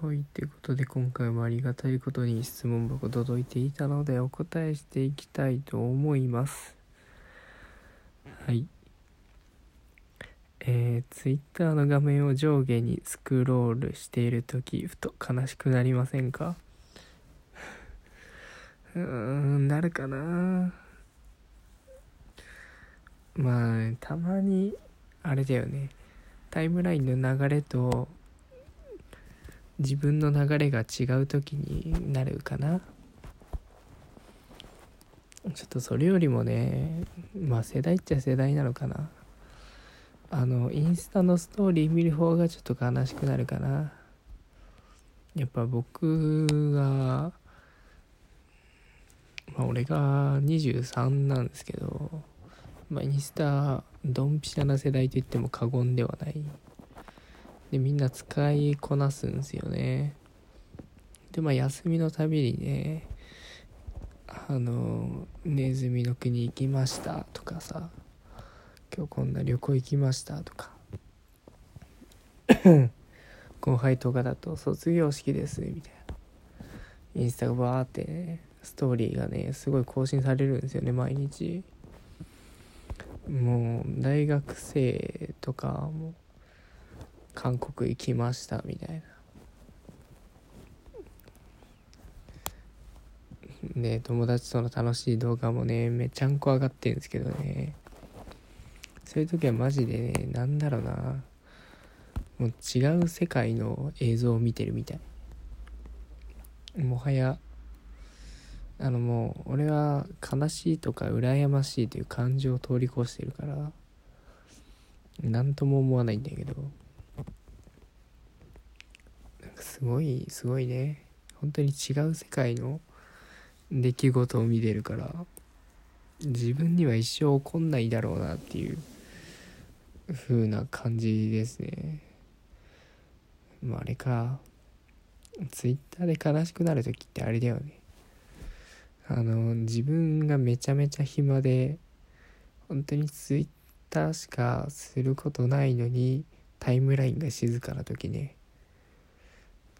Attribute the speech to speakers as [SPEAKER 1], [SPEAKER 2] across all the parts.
[SPEAKER 1] はいってことで今回もありがたいことに質問箱届いていたのでお答えしていきたいと思います。はい。えー、Twitter の画面を上下にスクロールしている時ふと悲しくなりませんか？うーんなるかな？まあたまにあれだよね。タイムラインの流れと自分の流れが違う時になるかな。ちょっとそれよりもねまあ世代っちゃ世代なのかな。あのインスタのストーリー見る方がちょっと悲しくなるかな。やっぱ僕がまあ俺が23なんですけどまあインスタドンピシャな世代と言っても過言ではない。でみんな使いこなすんですよね。でまあ休みのたびにねあのネズミの国行きましたとかさ今日こんな旅行行きましたとか 後輩とかだと卒業式ですみたいな。インスタがバーってねストーリーがねすごい更新されるんですよね毎日。もう大学生とかも韓国行きましたみたいな。で友達との楽しい動画もねめちゃんこ上がってるんですけどね。そういう時はマジでねなんだろうな。もう違う世界の映像を見てるみたい。もはやあのもう俺は悲しいとか羨ましいという感情を通り越してるから何とも思わないんだけど。すごいすごいね。本当に違う世界の出来事を見てるから自分には一生起こんないだろうなっていう風な感じですね。まああれか。ツイッターで悲しくなる時ってあれだよね。あの自分がめちゃめちゃ暇で本当にツイッターしかすることないのにタイムラインが静かな時ね。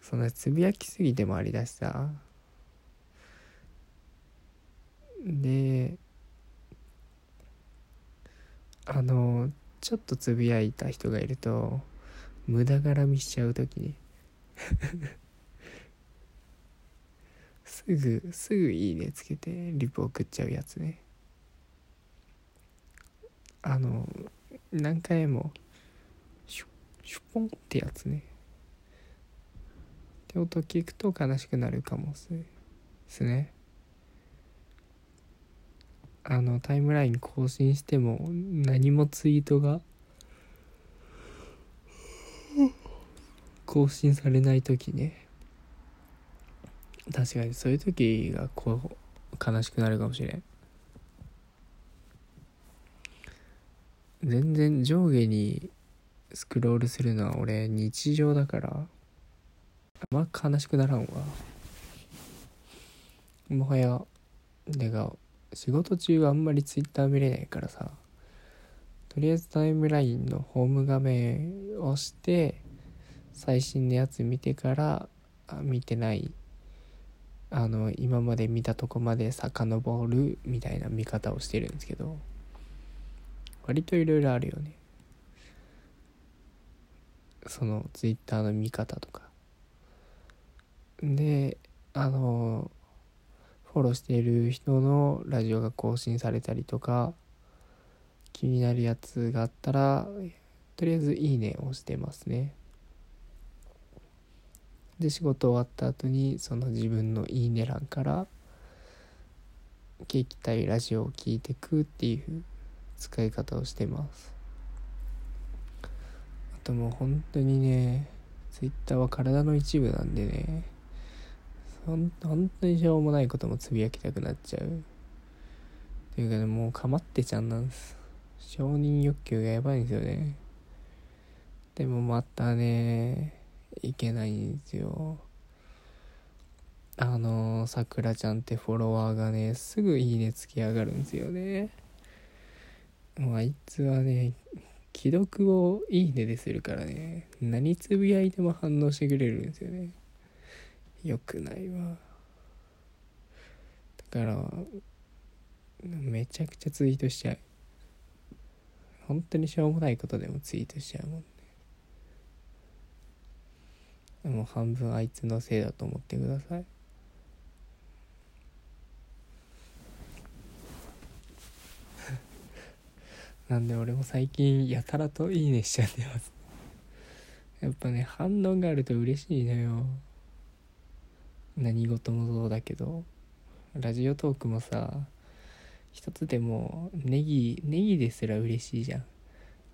[SPEAKER 1] そんなつぶやきすぎてもありだしさ。であのちょっとつぶやいた人がいると無駄絡みしちゃう時に。すぐすぐいいねつけてリプ送っちゃうやつね。あの何回もシュッシュポンってやつね。って音聞くと悲しくなるかもですね。あのタイムライン更新しても何もツイートが更新されない時ね。確かにそういう時がこう悲しくなるかもしれん。全然上下にスクロールするのは俺日常だから。あ悲しくならんわ。もはやてか仕事中はあんまりツイッター見れないからさ。とりあえずタイムラインのホーム画面を押して最新のやつ見てから見てない。あの今まで見たとこまで遡るみたいな見方をしてるんですけど。割といろいろあるよね。そのツイッターの見方とか。であのフォローしている人のラジオが更新されたりとか気になるやつがあったらとりあえず「いいね」をしてますね。で仕事終わった後にその自分の「いいね」欄から聞きたいラジオを聞いてくっていう使い方をしてます。あともう本当にね Twitter は体の一部なんでね。本当にしょうもないこともつぶやきたくなっちゃう。っていうかねもうかまってちゃんなんです。承認欲求がやばいんですよね。でもまたねいけないんですよ。あのさくらちゃんってフォロワーがねすぐいいねつき上がるんですよね。もうあいつはね既読をいいねでするからね何つぶやいても反応してくれるんですよね。よくないわ。だからめちゃくちゃツイートしちゃう。本当にしょうもないことでもツイートしちゃうもんね。もう半分あいつのせいだと思ってください。なんで俺も最近やたらといいねしちゃってます。やっぱね反応があると嬉しいのよ。何事もそうだけどラジオトークもさ一つでもネギネギですら嬉しいじゃん。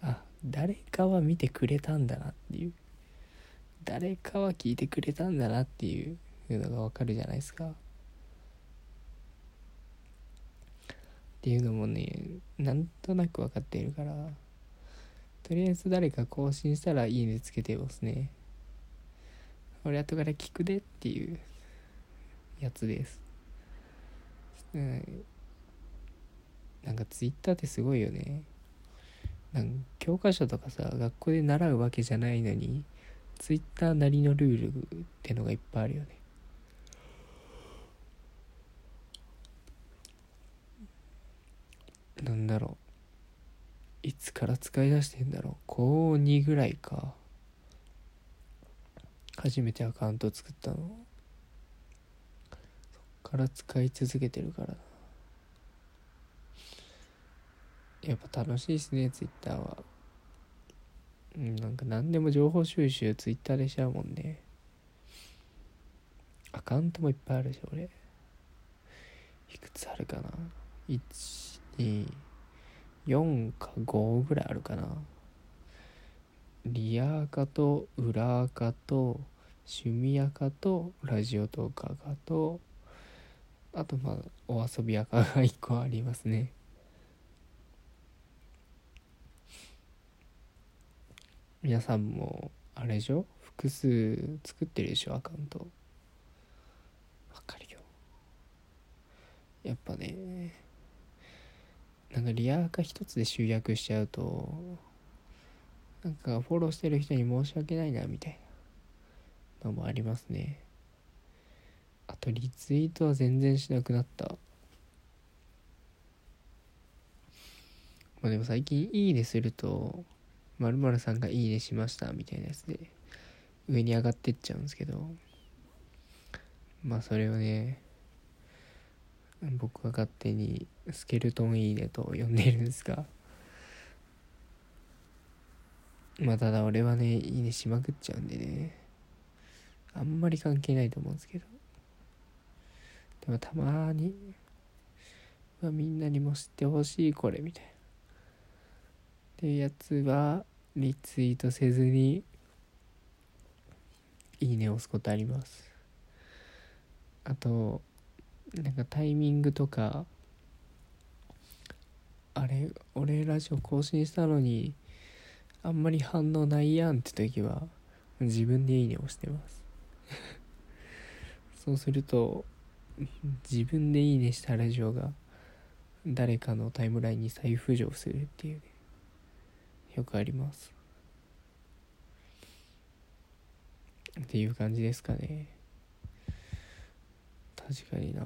[SPEAKER 1] あ誰かは見てくれたんだなっていう。誰かは聞いてくれたんだなっていうのがわかるじゃないですか。っていうのもねなんとなく分かっているからとりあえず誰か更新したらいいねつけてますね。俺後から聞くでっていう。やつです、うん、なんかツイッターってすごいよね。なんか教科書とかさ学校で習うわけじゃないのにツイッターなりのルールってのがいっぱいあるよね。なんだろう。いつから使い出してんだろう。高2ぐらいか。初めてアカウント作ったの。から使い続けてるから。やっぱ楽しいですねツイッターは。うんなんか何でも情報収集ツイッターでしちゃうもんね。アカウントもいっぱいあるし俺。いくつあるかな？124か5ぐらいあるかな。リアーカと裏アカと趣味アカとラジオトーカーカとあとまあお遊びアカが1個ありますね。皆さんもあれでしょ？複数作ってるでしょ？アカウント。わかるよ。やっぱねなんかリアカ一つで集約しちゃうとなんかフォローしてる人に申し訳ないなみたいなのもありますね。とリツイートは全然しなくなった。まあでも最近いいねするとまるさんがいいねしましたみたいなやつで上に上がってっちゃうんですけど。まあそれをね僕は勝手にスケルトンいいねと呼んでるんですが。まあただ俺はねいいねしまくっちゃうんでね。あんまり関係ないと思うんですけど。でもたまに、まあ、みんなにも知ってほしいこれみたいな。っていうやつはリツイートせずにいいねを押すことあります。あとなんかタイミングとかあれ俺ラジオ更新したのにあんまり反応ないやんって時は自分でいいねを押してます。そうすると自分でいいねしたラジオが誰かのタイムラインに再浮上するっていうね。よくあります。っていう感じですかね。確かにな。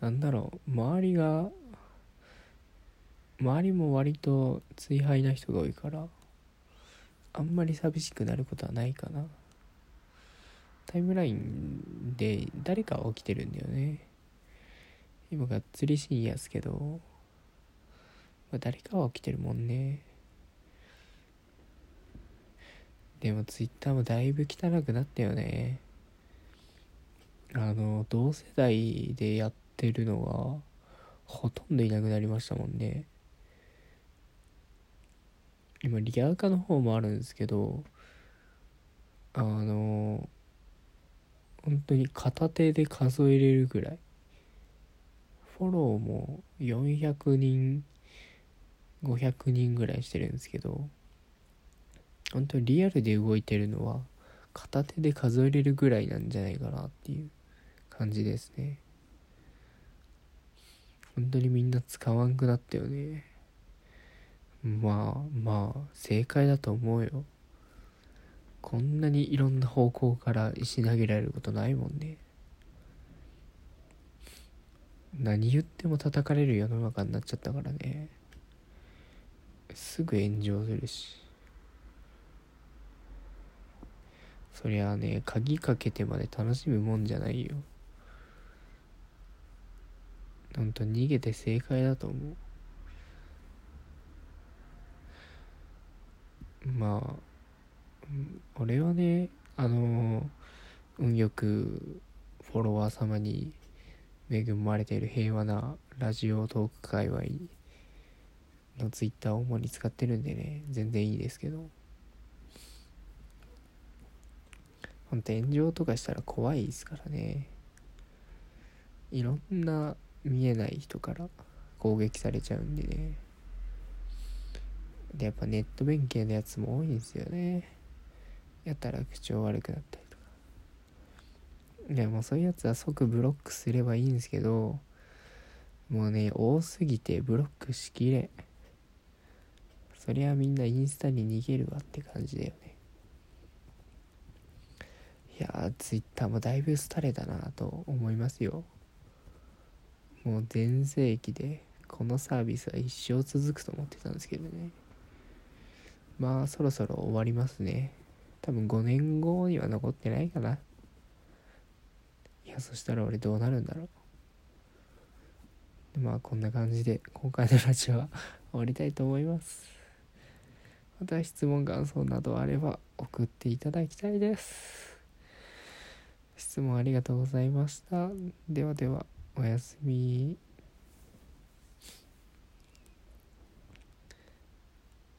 [SPEAKER 1] なんだろう。周りが周りも割と追廃な人が多いからあんまり寂しくなることはないかな。タイムラインで誰か起きてるんだよね。今がっつり深夜っすけど、まあ、誰かは起きてるもんね。でもツイッターもだいぶ汚くなったよね。あの同世代でやってるのがほとんどいなくなりましたもんね。今リアカの方もあるんですけどあの本当に片手で数えれるぐらい。フォローも400人500人ぐらいしてるんですけど本当にリアルで動いてるのは片手で数えれるぐらいなんじゃないかなっていう感じですね。本当にみんな使わんくなったよね。まあまあ正解だと思うよ。こんなにいろんな方向から石投げられることないもんね。何言っても叩かれる世の中になっちゃったからね。すぐ炎上するし。そりゃあね鍵かけてまで楽しむもんじゃないよ。ほんと逃げて正解だと思う。まあ俺はねあの運よくフォロワー様に恵まれている平和なラジオトーク界隈のツイッターを主に使ってるんでね全然いいですけど。ほんと炎上とかしたら怖いですからね。いろんな見えない人から攻撃されちゃうんでね。でやっぱネット弁慶のやつも多いんですよね。やったら口調悪くなったりとか。いやもうそういうやつは即ブロックすればいいんですけどもうね多すぎてブロックしきれそりゃみんなインスタに逃げるわって感じだよね。いやツイッターもだいぶ廃れたなと思いますよ。もう全盛期でこのサービスは一生続くと思ってたんですけどね。まあそろそろ終わりますね。多分5年後には残ってないかな。いやそしたら俺どうなるんだろう。でまあこんな感じで今回のラジオは終わりたいと思います。また質問感想などあれば送っていただきたいです。質問ありがとうございました。ではではおやすみ。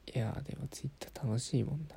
[SPEAKER 1] いやでもツイッター楽しいもんだ